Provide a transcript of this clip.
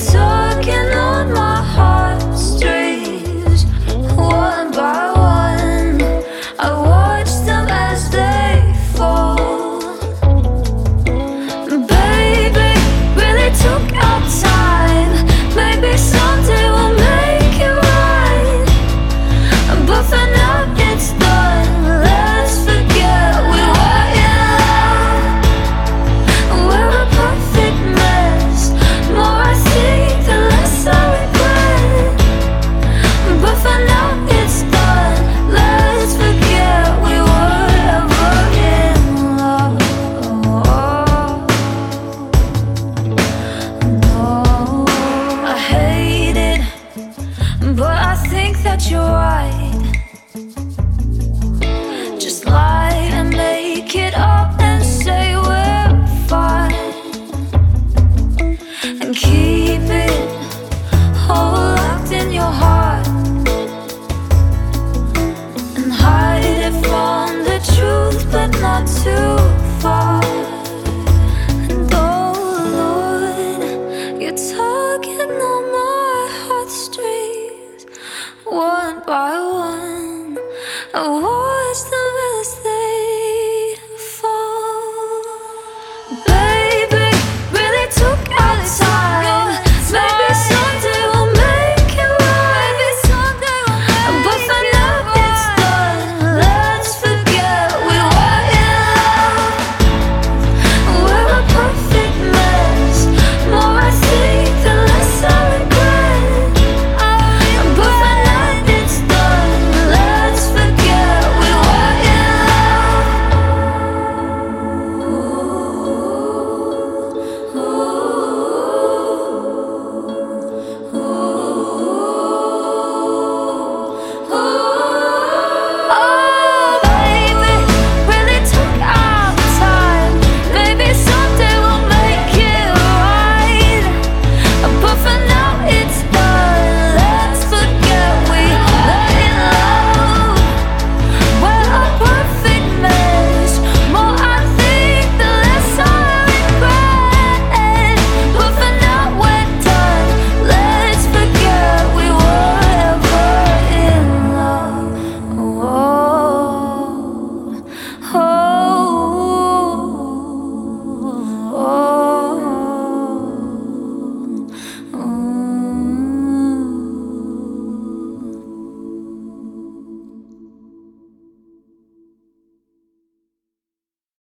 So. Just lie and make it up and say we're fine. And keep it all locked in your heart. And hide it from the truth, but not too far. by one.